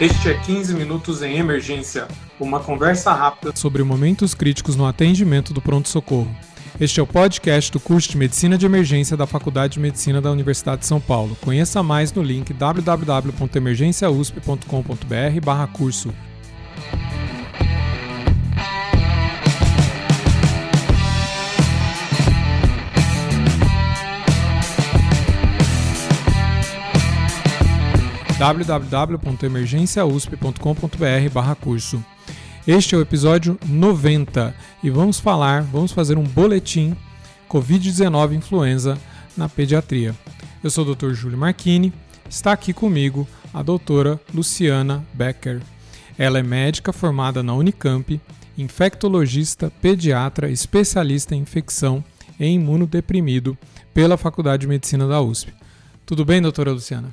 Este é 15 Minutos em Emergência, uma conversa rápida sobre momentos críticos no atendimento do pronto-socorro. Este é o podcast do curso de Medicina de Emergência da Faculdade de Medicina da Universidade de São Paulo. Conheça mais no link www.emergenciausp.com.br/curso. www.emergenciausp.com.br/curso. Este é o episódio 90 e vamos falar, vamos fazer um boletim COVID-19 influenza na pediatria. Eu sou o Dr. Júlio Marchini, está aqui comigo a doutora Luciana Becker. Ela é médica formada na Unicamp, infectologista, pediatra, especialista em infecção e imunodeprimido pela Faculdade de Medicina da USP. Tudo bem, doutora Luciana?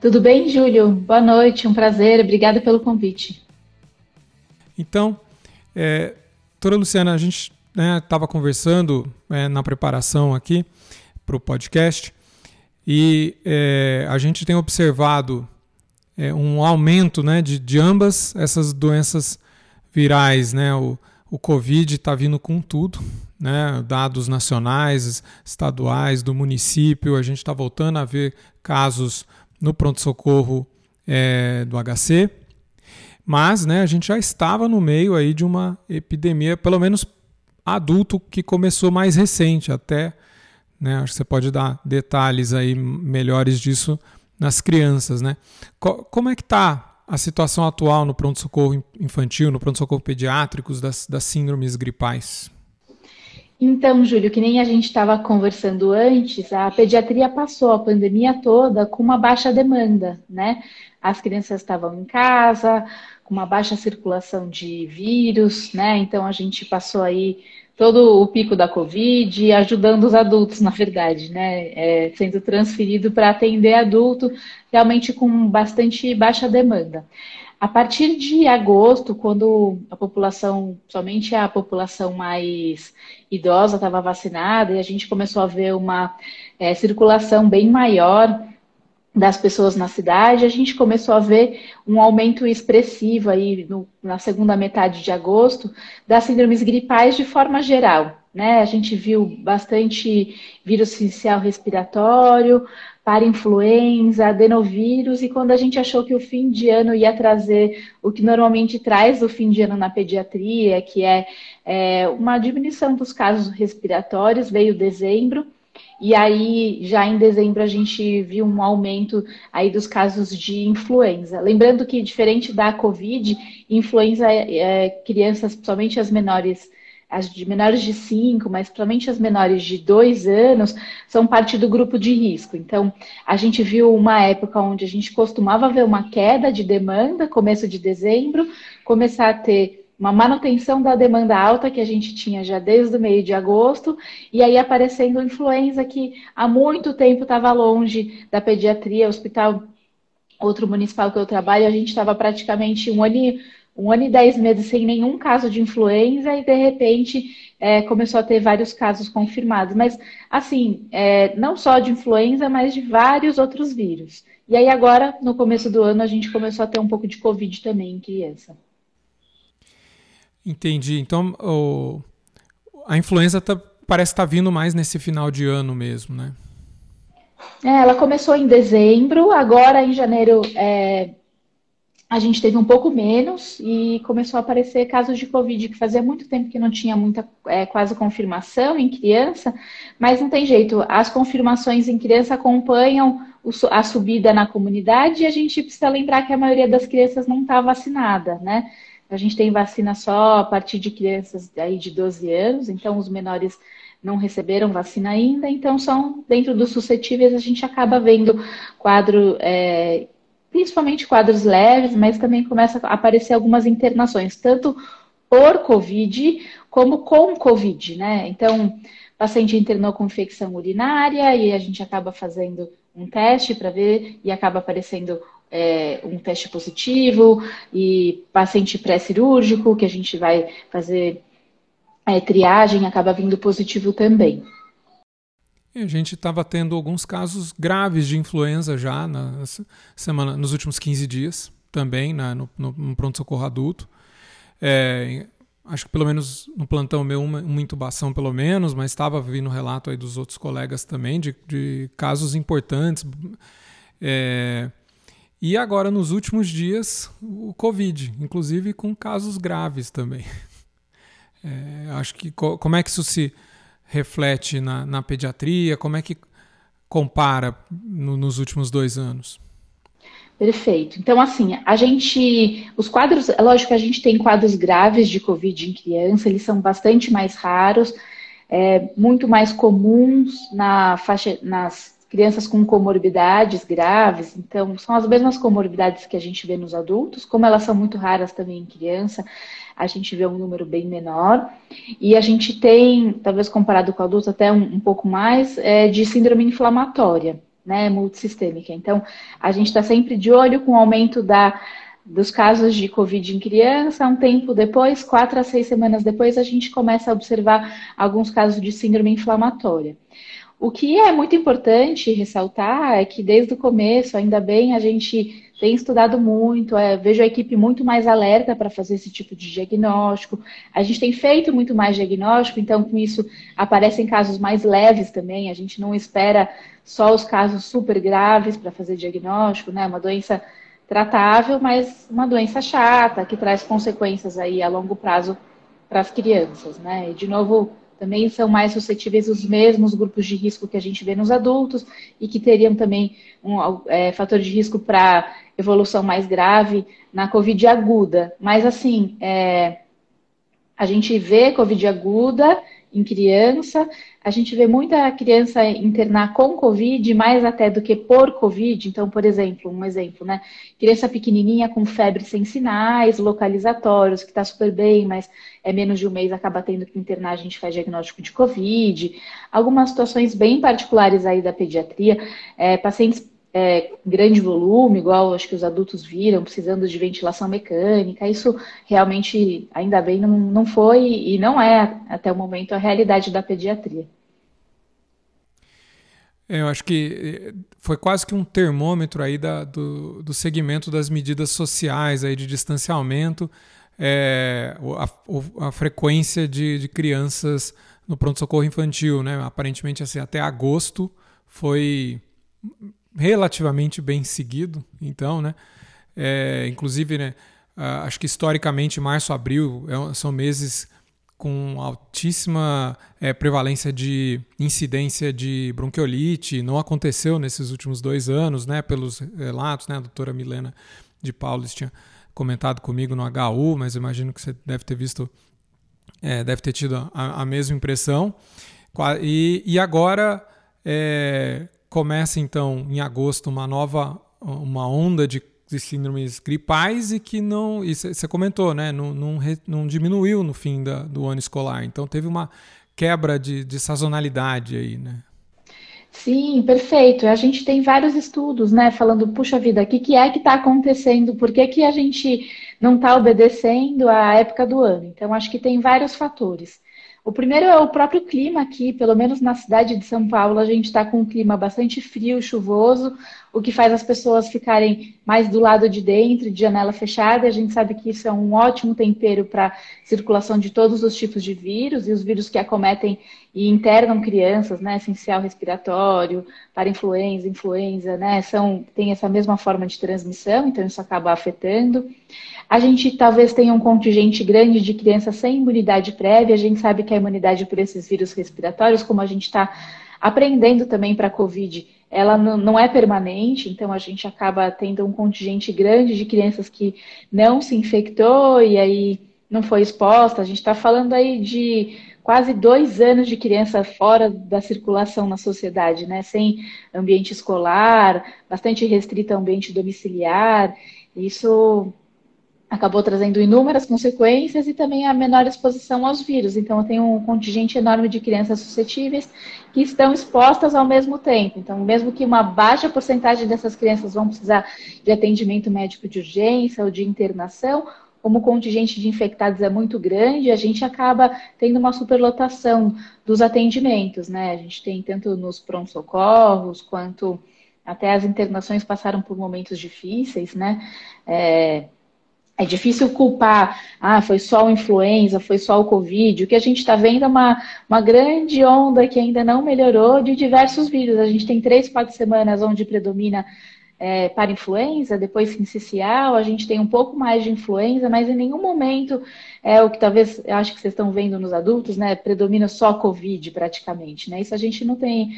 Tudo bem, Júlio? Boa noite, um prazer, obrigada pelo convite. Então, é, doutora Luciana, a gente estava né, conversando é, na preparação aqui para o podcast e é, a gente tem observado é, um aumento né, de, de ambas essas doenças virais. Né? O, o Covid está vindo com tudo, né? dados nacionais, estaduais, do município, a gente está voltando a ver casos no pronto-socorro é, do HC, mas né, a gente já estava no meio aí de uma epidemia, pelo menos adulto, que começou mais recente até. Né, acho que você pode dar detalhes aí melhores disso nas crianças. Né? Como é que está a situação atual no pronto-socorro infantil, no pronto-socorro pediátricos das, das síndromes gripais? Então, Júlio, que nem a gente estava conversando antes, a pediatria passou a pandemia toda com uma baixa demanda, né? As crianças estavam em casa, com uma baixa circulação de vírus, né? Então a gente passou aí todo o pico da Covid, ajudando os adultos, na verdade, né? É, sendo transferido para atender adulto, realmente com bastante baixa demanda. A partir de agosto, quando a população, somente a população mais idosa estava vacinada e a gente começou a ver uma é, circulação bem maior das pessoas na cidade, a gente começou a ver um aumento expressivo aí no, na segunda metade de agosto das síndromes gripais de forma geral. Né? A gente viu bastante vírus inicial respiratório, para influenza, adenovírus, e quando a gente achou que o fim de ano ia trazer o que normalmente traz o fim de ano na pediatria, que é, é uma diminuição dos casos respiratórios, veio dezembro, e aí, já em dezembro, a gente viu um aumento aí dos casos de influenza. Lembrando que, diferente da Covid, influenza, é, é crianças, principalmente as menores as de menores de 5, mas principalmente as menores de 2 anos, são parte do grupo de risco. Então, a gente viu uma época onde a gente costumava ver uma queda de demanda, começo de dezembro, começar a ter uma manutenção da demanda alta que a gente tinha já desde o meio de agosto, e aí aparecendo influenza que há muito tempo estava longe da pediatria, hospital outro municipal que eu trabalho, a gente estava praticamente um ano um ano e dez meses sem nenhum caso de influenza e de repente é, começou a ter vários casos confirmados. Mas, assim, é, não só de influenza, mas de vários outros vírus. E aí, agora, no começo do ano, a gente começou a ter um pouco de Covid também em criança. Entendi. Então, o... a influenza tá, parece estar tá vindo mais nesse final de ano mesmo, né? É, ela começou em dezembro, agora em janeiro é, a gente teve um pouco menos e começou a aparecer casos de Covid, que fazia muito tempo que não tinha muita, é, quase confirmação em criança, mas não tem jeito, as confirmações em criança acompanham a subida na comunidade e a gente precisa lembrar que a maioria das crianças não está vacinada, né? A gente tem vacina só a partir de crianças aí de 12 anos, então os menores não receberam vacina ainda, então são dentro dos suscetíveis, a gente acaba vendo quadro é, principalmente quadros leves, mas também começa a aparecer algumas internações, tanto por Covid como com Covid, né? Então, paciente internou com infecção urinária e a gente acaba fazendo um teste para ver e acaba aparecendo é, um teste positivo e paciente pré-cirúrgico que a gente vai fazer é, triagem acaba vindo positivo também. E a gente estava tendo alguns casos graves de influenza já na semana, nos últimos 15 dias. também na, no, no pronto-socorro adulto. É, acho que pelo menos no plantão meu, uma, uma intubação pelo menos, mas estava vindo relato aí dos outros colegas também de, de casos importantes. É, e agora, nos últimos dias, o Covid, inclusive com casos graves também. É, acho que co como é que isso se reflete na, na pediatria? Como é que compara no, nos últimos dois anos? Perfeito. Então, assim, a gente. Os quadros. É lógico que a gente tem quadros graves de Covid em criança, eles são bastante mais raros, é, muito mais comuns na faixa, nas crianças com comorbidades graves. Então, são as mesmas comorbidades que a gente vê nos adultos, como elas são muito raras também em criança, a gente vê um número bem menor. E a gente tem, talvez comparado com adultos, até um, um pouco mais, é, de síndrome inflamatória né, multissistêmica. Então, a gente está sempre de olho com o aumento da, dos casos de Covid em criança. Um tempo depois, quatro a seis semanas depois, a gente começa a observar alguns casos de síndrome inflamatória. O que é muito importante ressaltar é que desde o começo, ainda bem, a gente tem estudado muito, é, vejo a equipe muito mais alerta para fazer esse tipo de diagnóstico. A gente tem feito muito mais diagnóstico, então com isso aparecem casos mais leves também. A gente não espera só os casos super graves para fazer diagnóstico, né? Uma doença tratável, mas uma doença chata que traz consequências aí a longo prazo para as crianças, né? E de novo também são mais suscetíveis os mesmos grupos de risco que a gente vê nos adultos e que teriam também um é, fator de risco para evolução mais grave na Covid aguda. Mas, assim, é, a gente vê Covid aguda em criança, a gente vê muita criança internar com Covid, mais até do que por Covid. Então, por exemplo, um exemplo, né? Criança pequenininha com febre sem sinais, localizatórios, que está super bem, mas é menos de um mês, acaba tendo que internar, a gente faz diagnóstico de Covid. Algumas situações bem particulares aí da pediatria, é, pacientes é, grande volume, igual acho que os adultos viram, precisando de ventilação mecânica. Isso realmente, ainda bem, não, não foi e não é, até o momento, a realidade da pediatria. É, eu acho que eh, foi quase que um termômetro aí da, do, do segmento das medidas sociais aí de distanciamento, é, a, a, frequência de, de crianças no pronto-socorro infantil, né? Aparentemente, assim, até agosto foi relativamente bem seguido, então, né? É, inclusive, né? Acho que historicamente março, abril é são meses com altíssima é, prevalência de incidência de bronquiolite. Não aconteceu nesses últimos dois anos, né? Pelos relatos, né? A doutora Milena de Paulo tinha comentado comigo no HU, mas imagino que você deve ter visto, é, deve ter tido a, a mesma impressão. E, e agora, é, começa então em agosto uma nova uma onda de, de síndromes gripais e que não, você comentou, né, não, não, não, diminuiu no fim da, do ano escolar. Então teve uma quebra de, de sazonalidade aí, né? Sim, perfeito. A gente tem vários estudos, né, falando, puxa vida, o que, que é que está acontecendo? Por que, que a gente não está obedecendo à época do ano? Então, acho que tem vários fatores. O primeiro é o próprio clima aqui, pelo menos na cidade de São Paulo, a gente está com um clima bastante frio, chuvoso, o que faz as pessoas ficarem mais do lado de dentro, de janela fechada. A gente sabe que isso é um ótimo tempero para circulação de todos os tipos de vírus e os vírus que acometem e internam crianças, né, essencial respiratório, para influenza, influenza, né, são tem essa mesma forma de transmissão, então isso acaba afetando. A gente talvez tenha um contingente grande de crianças sem imunidade prévia. A gente sabe que a imunidade por esses vírus respiratórios, como a gente está aprendendo também para a Covid, ela não é permanente, então a gente acaba tendo um contingente grande de crianças que não se infectou e aí não foi exposta. A gente está falando aí de quase dois anos de criança fora da circulação na sociedade, né? Sem ambiente escolar, bastante restrita ao ambiente domiciliar. Isso acabou trazendo inúmeras consequências e também a menor exposição aos vírus. Então, tenho um contingente enorme de crianças suscetíveis que estão expostas ao mesmo tempo. Então, mesmo que uma baixa porcentagem dessas crianças vão precisar de atendimento médico de urgência ou de internação, como o contingente de infectados é muito grande, a gente acaba tendo uma superlotação dos atendimentos, né? A gente tem tanto nos pronto-socorros quanto até as internações passaram por momentos difíceis, né? É, é difícil culpar, ah, foi só o influenza, foi só o Covid. O que a gente está vendo é uma, uma grande onda que ainda não melhorou de diversos vírus. A gente tem três, quatro semanas onde predomina é, para influenza, depois sincicial, a gente tem um pouco mais de influenza, mas em nenhum momento é o que talvez eu acho que vocês estão vendo nos adultos, né? Predomina só Covid praticamente, né? Isso a gente não tem.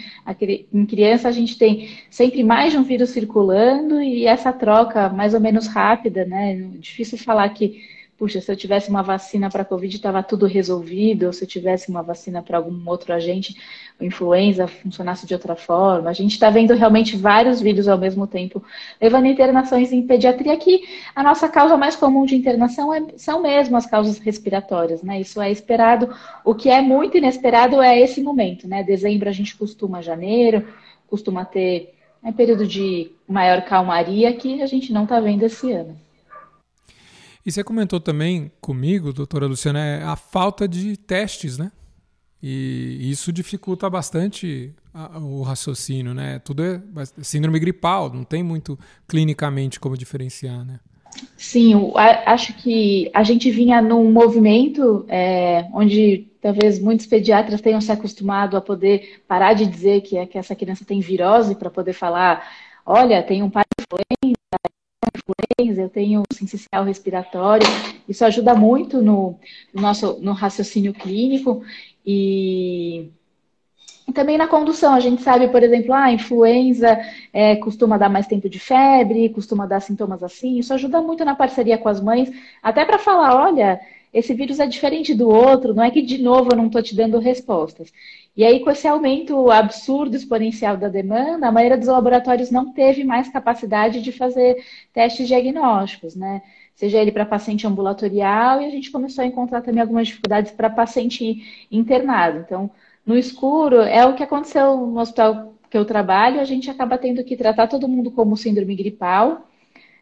Em criança a gente tem sempre mais de um vírus circulando e essa troca mais ou menos rápida, né? Difícil falar que puxa, se eu tivesse uma vacina para Covid, estava tudo resolvido, ou se eu tivesse uma vacina para algum outro agente, influenza funcionasse de outra forma. A gente está vendo realmente vários vídeos ao mesmo tempo, levando internações em pediatria, que a nossa causa mais comum de internação é, são mesmo as causas respiratórias, né? Isso é esperado. O que é muito inesperado é esse momento, né? Dezembro a gente costuma janeiro, costuma ter é período de maior calmaria que a gente não está vendo esse ano. E você comentou também comigo, doutora Luciana, é a falta de testes, né? E isso dificulta bastante o raciocínio, né? Tudo é síndrome gripal, não tem muito clinicamente como diferenciar, né? Sim, acho que a gente vinha num movimento é, onde talvez muitos pediatras tenham se acostumado a poder parar de dizer que, é, que essa criança tem virose para poder falar, olha, tem um pai influenza, eu tenho sincicial respiratório. Isso ajuda muito no, no nosso no raciocínio clínico e, e, também na condução. A gente sabe, por exemplo, a ah, influenza é, costuma dar mais tempo de febre, costuma dar sintomas assim. Isso ajuda muito na parceria com as mães, até para falar, olha, esse vírus é diferente do outro, não é que de novo eu não estou te dando respostas. E aí, com esse aumento absurdo, exponencial da demanda, a maioria dos laboratórios não teve mais capacidade de fazer testes diagnósticos, né? Seja ele para paciente ambulatorial, e a gente começou a encontrar também algumas dificuldades para paciente internado. Então, no escuro, é o que aconteceu no hospital que eu trabalho, a gente acaba tendo que tratar todo mundo como síndrome gripal.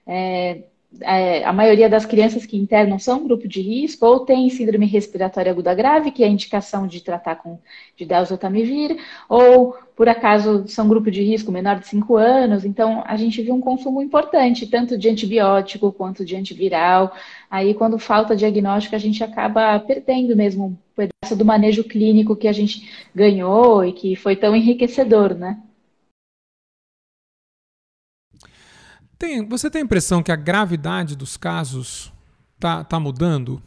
É, é, a maioria das crianças que internam são grupo de risco ou tem síndrome respiratória aguda grave, que é a indicação de tratar com de dalzotamivir, ou por acaso são grupo de risco menor de 5 anos, então a gente viu um consumo importante, tanto de antibiótico quanto de antiviral. Aí, quando falta diagnóstico, a gente acaba perdendo mesmo um pedaço do manejo clínico que a gente ganhou e que foi tão enriquecedor, né? Tem, você tem a impressão que a gravidade dos casos está tá mudando?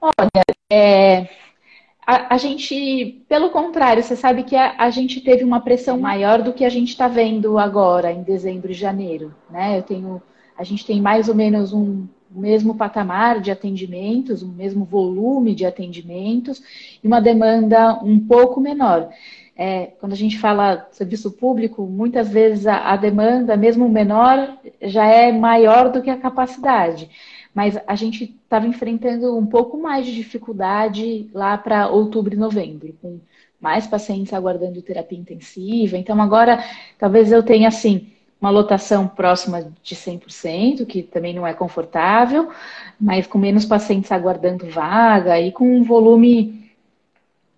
Olha, é, a, a, gente, pelo contrário, você sabe que a, a, gente teve uma pressão maior do que a gente está vendo agora, em dezembro e janeiro. Né? Eu tenho, a gente tem mais ou menos um mesmo patamar de atendimentos, um mesmo volume de atendimentos e uma demanda um pouco menor. É, quando a gente fala serviço público, muitas vezes a, a, demanda, mesmo menor, já é maior do que a capacidade. Mas a gente estava enfrentando um pouco mais de dificuldade lá para outubro e novembro, com mais pacientes aguardando terapia intensiva. Então, agora, talvez eu tenha, assim, uma lotação próxima de 100%, que também não é confortável, mas com menos pacientes aguardando vaga e com um volume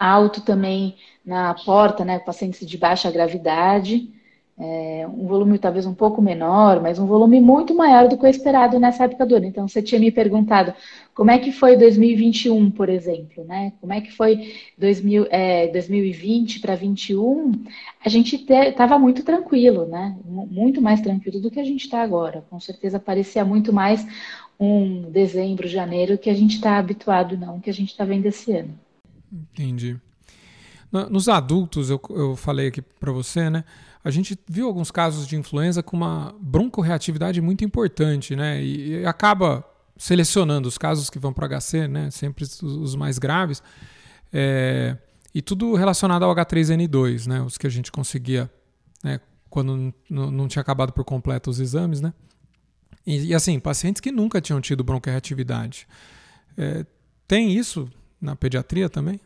alto também na porta, né, pacientes de baixa gravidade, é, um volume talvez um pouco menor, mas um volume muito maior do que o esperado nessa época do ano. Então, você tinha me perguntado como é que foi 2021, por exemplo, né? Como é que foi 2000, é, 2020 para 2021? A gente estava muito tranquilo, né? Muito mais tranquilo do que a gente está agora. Com certeza parecia muito mais um dezembro, janeiro que a gente está habituado, não, que a gente está vendo esse ano. Entendi. Nos adultos, eu, eu falei aqui para você, né? A gente viu alguns casos de influenza com uma broncorreatividade muito importante, né? E, e acaba selecionando os casos que vão para HC, né? Sempre os, os mais graves. É, e tudo relacionado ao H3N2, né? Os que a gente conseguia, né? Quando não tinha acabado por completo os exames, né? E, e assim, pacientes que nunca tinham tido broncorreatividade. É, tem isso na pediatria também?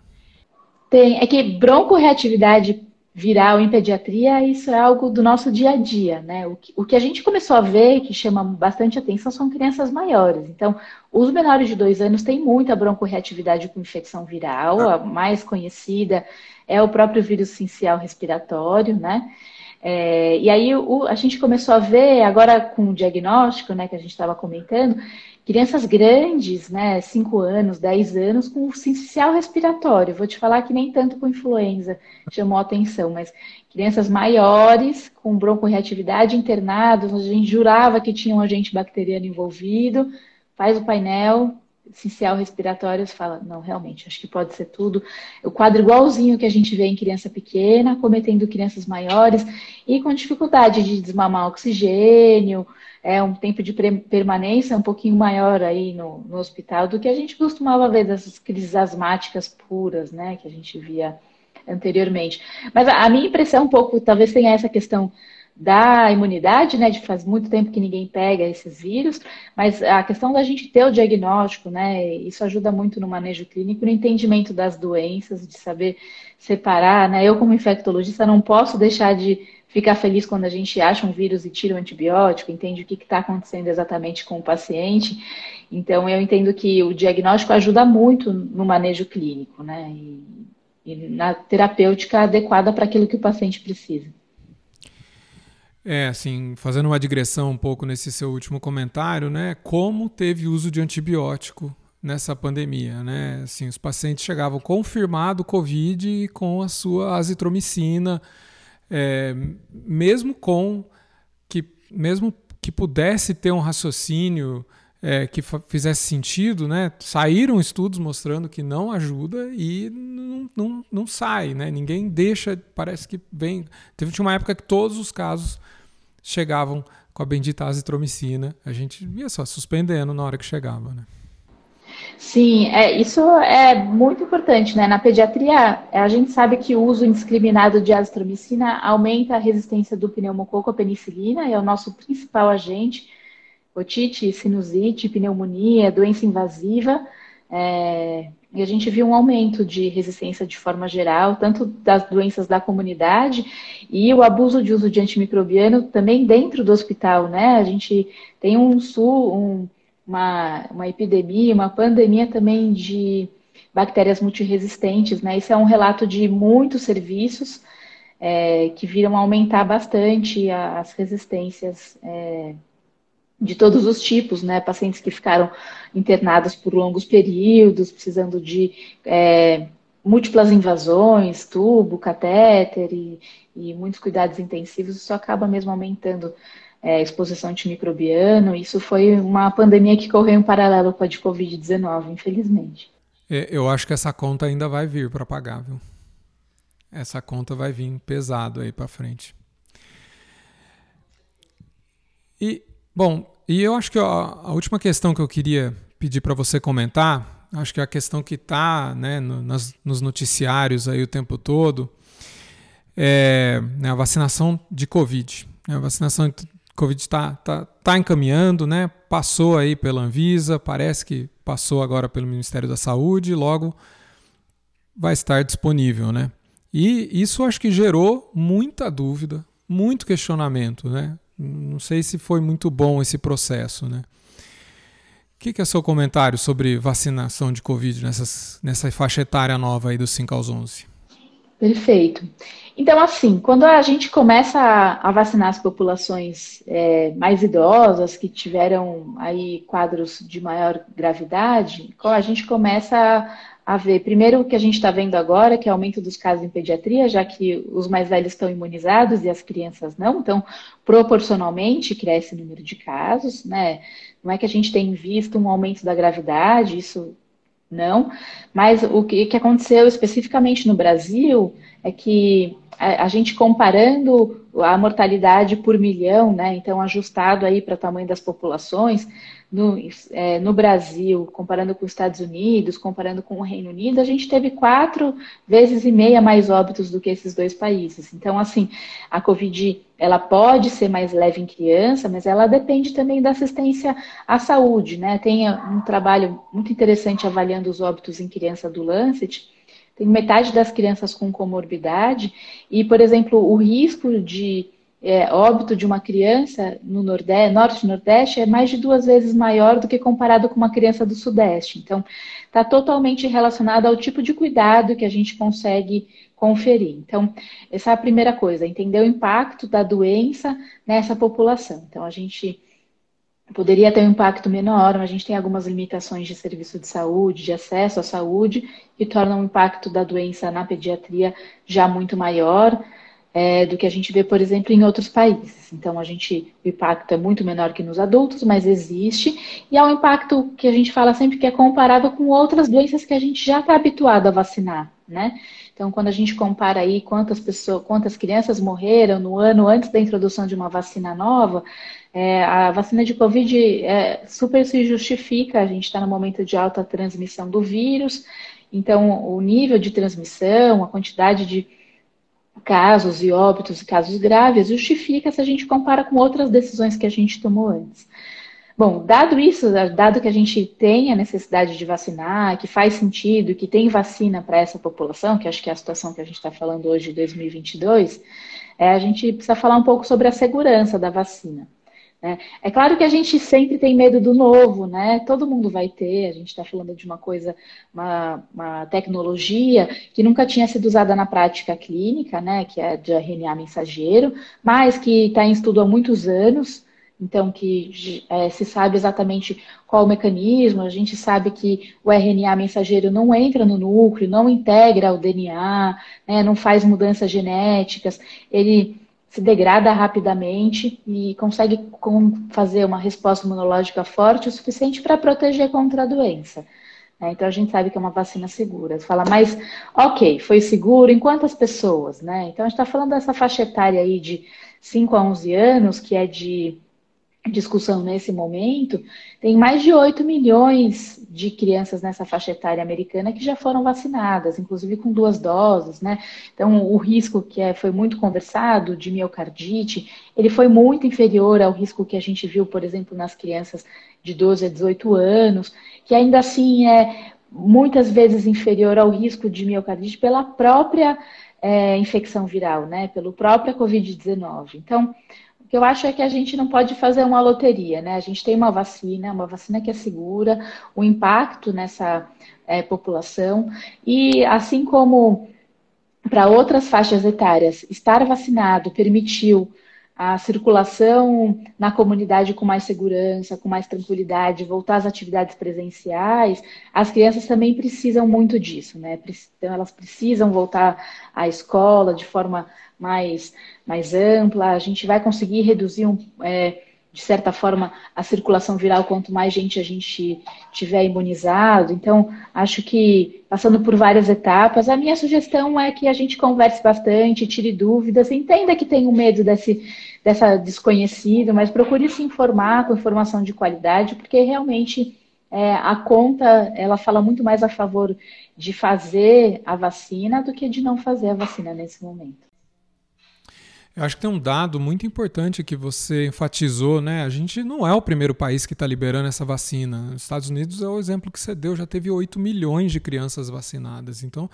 Tem, é que broncorreatividade viral em pediatria, isso é algo do nosso dia a dia, né? O que, o que a gente começou a ver, que chama bastante atenção, são crianças maiores. Então, os menores de dois anos têm muita broncorreatividade com infecção viral, a mais conhecida é o próprio vírus sincial respiratório, né? É, e aí o, a gente começou a ver, agora com o diagnóstico, né, que a gente estava comentando, crianças grandes, né, 5 anos, 10 anos, com sincicial respiratório. Vou te falar que nem tanto com influenza chamou atenção, mas crianças maiores, com broncoreatividade internados, a gente jurava que tinha um agente bacteriano envolvido, faz o painel, essencial respiratório, você fala, não, realmente, acho que pode ser tudo. O quadro igualzinho que a gente vê em criança pequena, cometendo crianças maiores e com dificuldade de desmamar oxigênio, é um tempo de permanência um pouquinho maior aí no, no hospital do que a gente costumava ver dessas crises asmáticas puras, né, que a gente via anteriormente. Mas a, a minha impressão um pouco, talvez tenha essa questão da imunidade, né, de faz muito tempo que ninguém pega esses vírus, mas a questão da gente ter o diagnóstico, né, isso ajuda muito no manejo clínico, no entendimento das doenças, de saber separar, né, eu como infectologista não posso deixar de ficar feliz quando a gente acha um vírus e tira um antibiótico, entende o que está acontecendo exatamente com o paciente, então eu entendo que o diagnóstico ajuda muito no manejo clínico, né, e, e na terapêutica adequada para aquilo que o paciente precisa. É, assim, fazendo uma digressão um pouco nesse seu último comentário, né? Como teve uso de antibiótico nessa pandemia, né? Assim, os pacientes chegavam confirmado Covid com a sua azitromicina, é, mesmo com que mesmo que pudesse ter um raciocínio é, que fizesse sentido, né? Saíram estudos mostrando que não ajuda e não, não, não sai, né? Ninguém deixa, parece que vem. Teve uma época que todos os casos chegavam com a bendita azitromicina, a gente ia só suspendendo na hora que chegava, né? Sim, é, isso é muito importante, né? Na pediatria, a gente sabe que o uso indiscriminado de azitromicina aumenta a resistência do pneumococo à penicilina, é o nosso principal agente, otite, sinusite, pneumonia, doença invasiva, é, e a gente viu um aumento de resistência de forma geral, tanto das doenças da comunidade e o abuso de uso de antimicrobiano também dentro do hospital, né? A gente tem um, um uma, uma epidemia, uma pandemia também de bactérias multiresistentes, né? Isso é um relato de muitos serviços é, que viram aumentar bastante as resistências é, de todos os tipos, né? Pacientes que ficaram internados por longos períodos, precisando de é, múltiplas invasões, tubo, catéter e, e, muitos cuidados intensivos, isso acaba mesmo aumentando é, a exposição antimicrobiano. Isso foi uma pandemia que correu em paralelo com a de Covid-19, infelizmente. É, eu acho que essa conta ainda vai vir para pagar, viu? Essa conta vai vir pesado aí para frente. E Bom, e eu acho que a, última questão que eu queria pedir para você comentar, acho que é a questão que está né, no, nos noticiários aí o tempo todo, é né, a vacinação de Covid. A vacinação de Covid está tá, tá encaminhando, né? passou aí pela Anvisa, parece que passou agora pelo Ministério da Saúde, logo vai estar disponível. Né? E isso acho que gerou muita dúvida, muito questionamento. Né? Não sei se foi muito bom esse processo, né? O que, que é seu comentário sobre vacinação de Covid nessas, nessa faixa etária nova aí dos 5 aos 11? Perfeito. Então, assim, quando a gente começa a, a vacinar as populações é, mais idosas, que tiveram aí quadros de maior gravidade, a gente começa a ver, primeiro, o que a gente está vendo agora, que é o aumento dos casos em pediatria, já que os mais velhos estão imunizados e as crianças não, então, proporcionalmente, cresce o número de casos, né? Não é que a gente tem visto um aumento da gravidade, isso não, mas o que, que aconteceu especificamente no Brasil é que a gente comparando a mortalidade por milhão, né? Então, ajustado aí para o tamanho das populações, no, é, no, Brasil, comparando com os Estados Unidos, comparando com o Reino Unido, a gente teve quatro vezes e meia mais óbitos do que esses dois países. Então, assim, a Covid ela pode ser mais leve em criança, mas ela depende também da assistência à saúde, né? Tem um trabalho muito interessante avaliando os óbitos em criança do Lancet. Tem metade das crianças com comorbidade e, por exemplo, o risco de é, óbito de uma criança no Nordeste, Norte e Nordeste é mais de duas vezes maior do que comparado com uma criança do Sudeste. Então, está totalmente relacionado ao tipo de cuidado que a gente consegue conferir. Então, essa é a primeira coisa, entender o impacto da doença nessa população. Então, a gente poderia ter um impacto menor, mas a gente tem algumas limitações de serviço de saúde, de acesso à saúde, que tornam o impacto da doença na pediatria já muito maior é, do que a gente vê, por exemplo, em outros países. Então, a gente, o impacto é muito menor que nos adultos, mas existe, e é um impacto que a gente fala sempre que é comparável com outras doenças que a gente já está habituado a vacinar, né? Então, quando a gente compara aí quantas pessoas, quantas crianças morreram no ano antes da introdução de uma vacina nova, é, a vacina de Covid é, super se justifica, a gente está no momento de alta transmissão do vírus, então o nível de transmissão, a quantidade de casos e óbitos e casos graves justifica se a gente compara com outras decisões que a gente tomou antes. Bom, dado isso, dado que a gente tem a necessidade de vacinar, que faz sentido, que tem vacina para essa população, que acho que é a situação que a gente está falando hoje de 2022, é, a gente precisa falar um pouco sobre a segurança da vacina. Né? É claro que a gente sempre tem medo do novo, né? Todo mundo vai ter. A gente está falando de uma coisa, uma, uma, tecnologia que nunca tinha sido usada na prática clínica, né? Que é de RNA mensageiro, mas que está em estudo há muitos anos. Então, que é, se sabe exatamente qual o mecanismo, a gente sabe que o RNA mensageiro não entra no núcleo, não integra o DNA, né, não faz mudanças genéticas, ele se degrada rapidamente e consegue fazer uma resposta imunológica forte o suficiente para proteger contra a doença. Né? Então a gente sabe que é uma vacina segura. Você fala, mas ok, foi seguro em quantas pessoas? Né? Então a gente está falando dessa faixa etária aí de 5 a 11 anos, que é de discussão nesse momento, tem mais de 8 milhões de crianças nessa faixa etária americana que já foram vacinadas, inclusive com duas doses, né? Então, o risco que é, foi muito conversado de miocardite, ele foi muito inferior ao risco que a gente viu, por exemplo, nas crianças de 12 a 18 anos, que ainda assim é muitas vezes inferior ao risco de miocardite pela própria é, infecção viral, né? Pelo próprio Covid-19. Então, que eu acho é que a gente não pode fazer uma loteria, né? A gente tem uma vacina, uma vacina que é segura, o impacto nessa é, população, e assim como para outras faixas etárias, estar vacinado permitiu a circulação na comunidade com mais segurança, com mais tranquilidade, voltar às atividades presenciais, as crianças também precisam muito disso, né? Então, elas precisam voltar à escola de forma mais, mais ampla, a gente vai conseguir reduzir, um, é, de certa forma, a circulação viral quanto mais gente a gente tiver imunizado. Então, acho que, passando por várias etapas, a minha sugestão é que a gente converse bastante, tire dúvidas, entenda que tem um medo desse, dessa desconhecida, mas procure se informar com informação de qualidade, porque realmente é, a conta ela fala muito mais a favor de fazer a vacina do que de não fazer a vacina nesse momento. Eu acho que tem um dado muito importante que você enfatizou, né? A gente não é o primeiro país que está liberando essa vacina. Os Estados Unidos é o exemplo que você deu, já teve 8 milhões de crianças vacinadas. Então,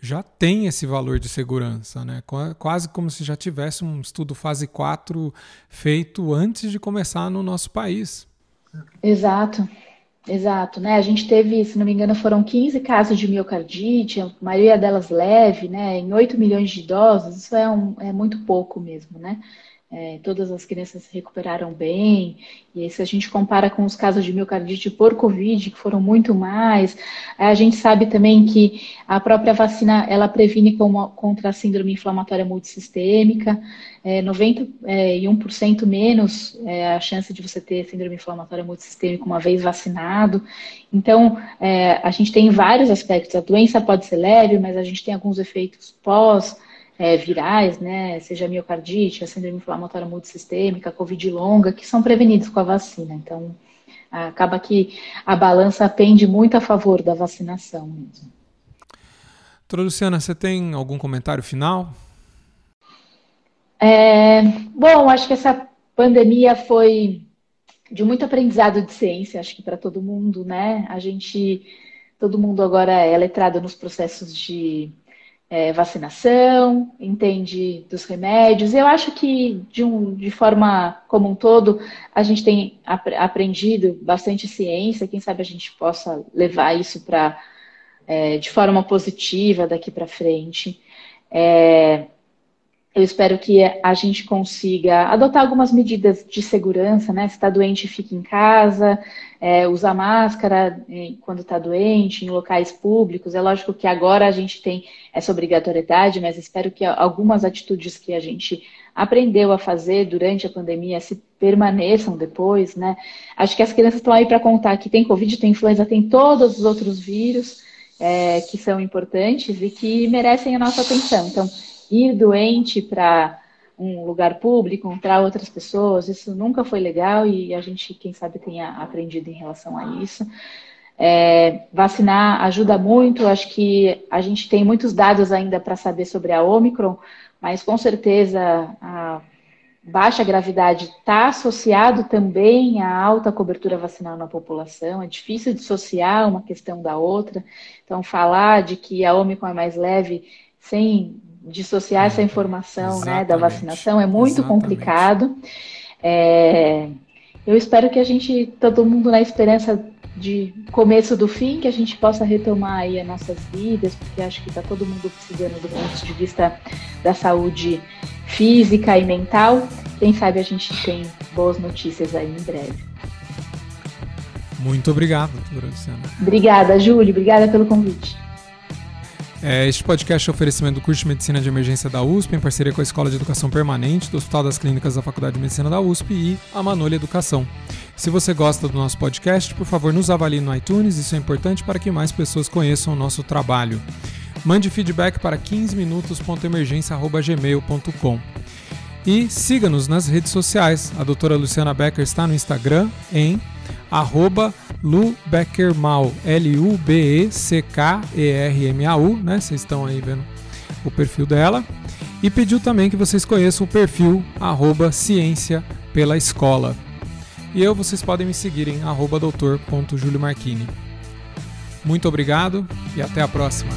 já tem esse valor de segurança, né? Quase como se já tivesse um estudo fase 4 feito antes de começar no nosso país. Exato. Exato, né? A gente teve, se não me engano, foram 15 casos de miocardite, a maioria delas leve, né? Em 8 milhões de idosos, isso é, um, é muito pouco mesmo, né? É, todas as crianças se recuperaram bem, e se a gente compara com os casos de miocardite por Covid, que foram muito mais, a gente sabe também que a própria vacina, ela previne contra a síndrome inflamatória multissistêmica, é, 91% é, menos é, a chance de você ter síndrome inflamatória multissistêmica uma vez vacinado. Então, é, a gente tem vários aspectos, a doença pode ser leve, mas a gente tem alguns efeitos pós, é, virais, né, seja miocardite, a síndrome inflamatória multissistêmica, a covid longa, que são prevenidos com a vacina. Então, acaba que a balança pende muito a favor da vacinação mesmo. Doutora Luciana, você tem algum comentário final? É, bom, acho que essa pandemia foi de muito aprendizado de ciência, acho que para todo mundo, né? A gente, todo mundo agora é letrado nos processos de é, vacinação, entende dos remédios. Eu acho que, de, um, de forma como um todo, a gente tem ap aprendido bastante ciência. Quem sabe a gente possa levar isso para é, de forma positiva daqui para frente. É, eu espero que a gente consiga adotar algumas medidas de segurança, né? Se está doente, fique em casa, é, usar máscara é, quando está doente, em locais públicos. É lógico que agora a gente tem essa obrigatoriedade, mas espero que algumas atitudes que a gente aprendeu a fazer durante a pandemia se permaneçam depois, né? Acho que as crianças estão aí para contar que tem Covid, tem influenza, tem todos os outros vírus é, que são importantes e que merecem a nossa atenção. Então, ir doente para um lugar público, encontrar outras pessoas, isso nunca foi legal e a gente, quem sabe, tenha aprendido em relação a isso. É, vacinar ajuda muito, acho que a gente tem muitos dados ainda para saber sobre a Omicron, mas com certeza a baixa gravidade está associado também à alta cobertura vacinal na população. É difícil dissociar uma questão da outra. Então, falar de que a Omicron é mais leve sem dissociar essa informação né, da vacinação é muito Exatamente. complicado. É, eu espero que a gente, todo mundo na esperança de começo do fim, que a gente possa retomar aí as nossas vidas, porque acho que está todo mundo precisando do ponto de vista da saúde física e mental. Quem sabe a gente tem boas notícias aí em breve. Muito obrigado, doutora Luciana. Obrigada, Júlio. Obrigada pelo convite. É, este podcast é oferecimento do curso de Medicina de Emergência da USP, em parceria com a Escola de Educação Permanente do Hospital das Clínicas da Faculdade de Medicina da USP e a Manolha Educação. Se você gosta do nosso podcast, por favor, nos avalie no iTunes, isso é importante para que mais pessoas conheçam o nosso trabalho. Mande feedback para 15minutos.emergência.gmail.com E siga-nos nas redes sociais. A doutora Luciana Becker está no Instagram em arroba Lu Beckermal, L-U-B-E-C-K-E-R-M-A-U, né? Vocês estão aí vendo o perfil dela. E pediu também que vocês conheçam o perfil arroba ciência pela escola. E eu, vocês podem me seguir em arroba doutor.juliomarchini. Muito obrigado e até a próxima.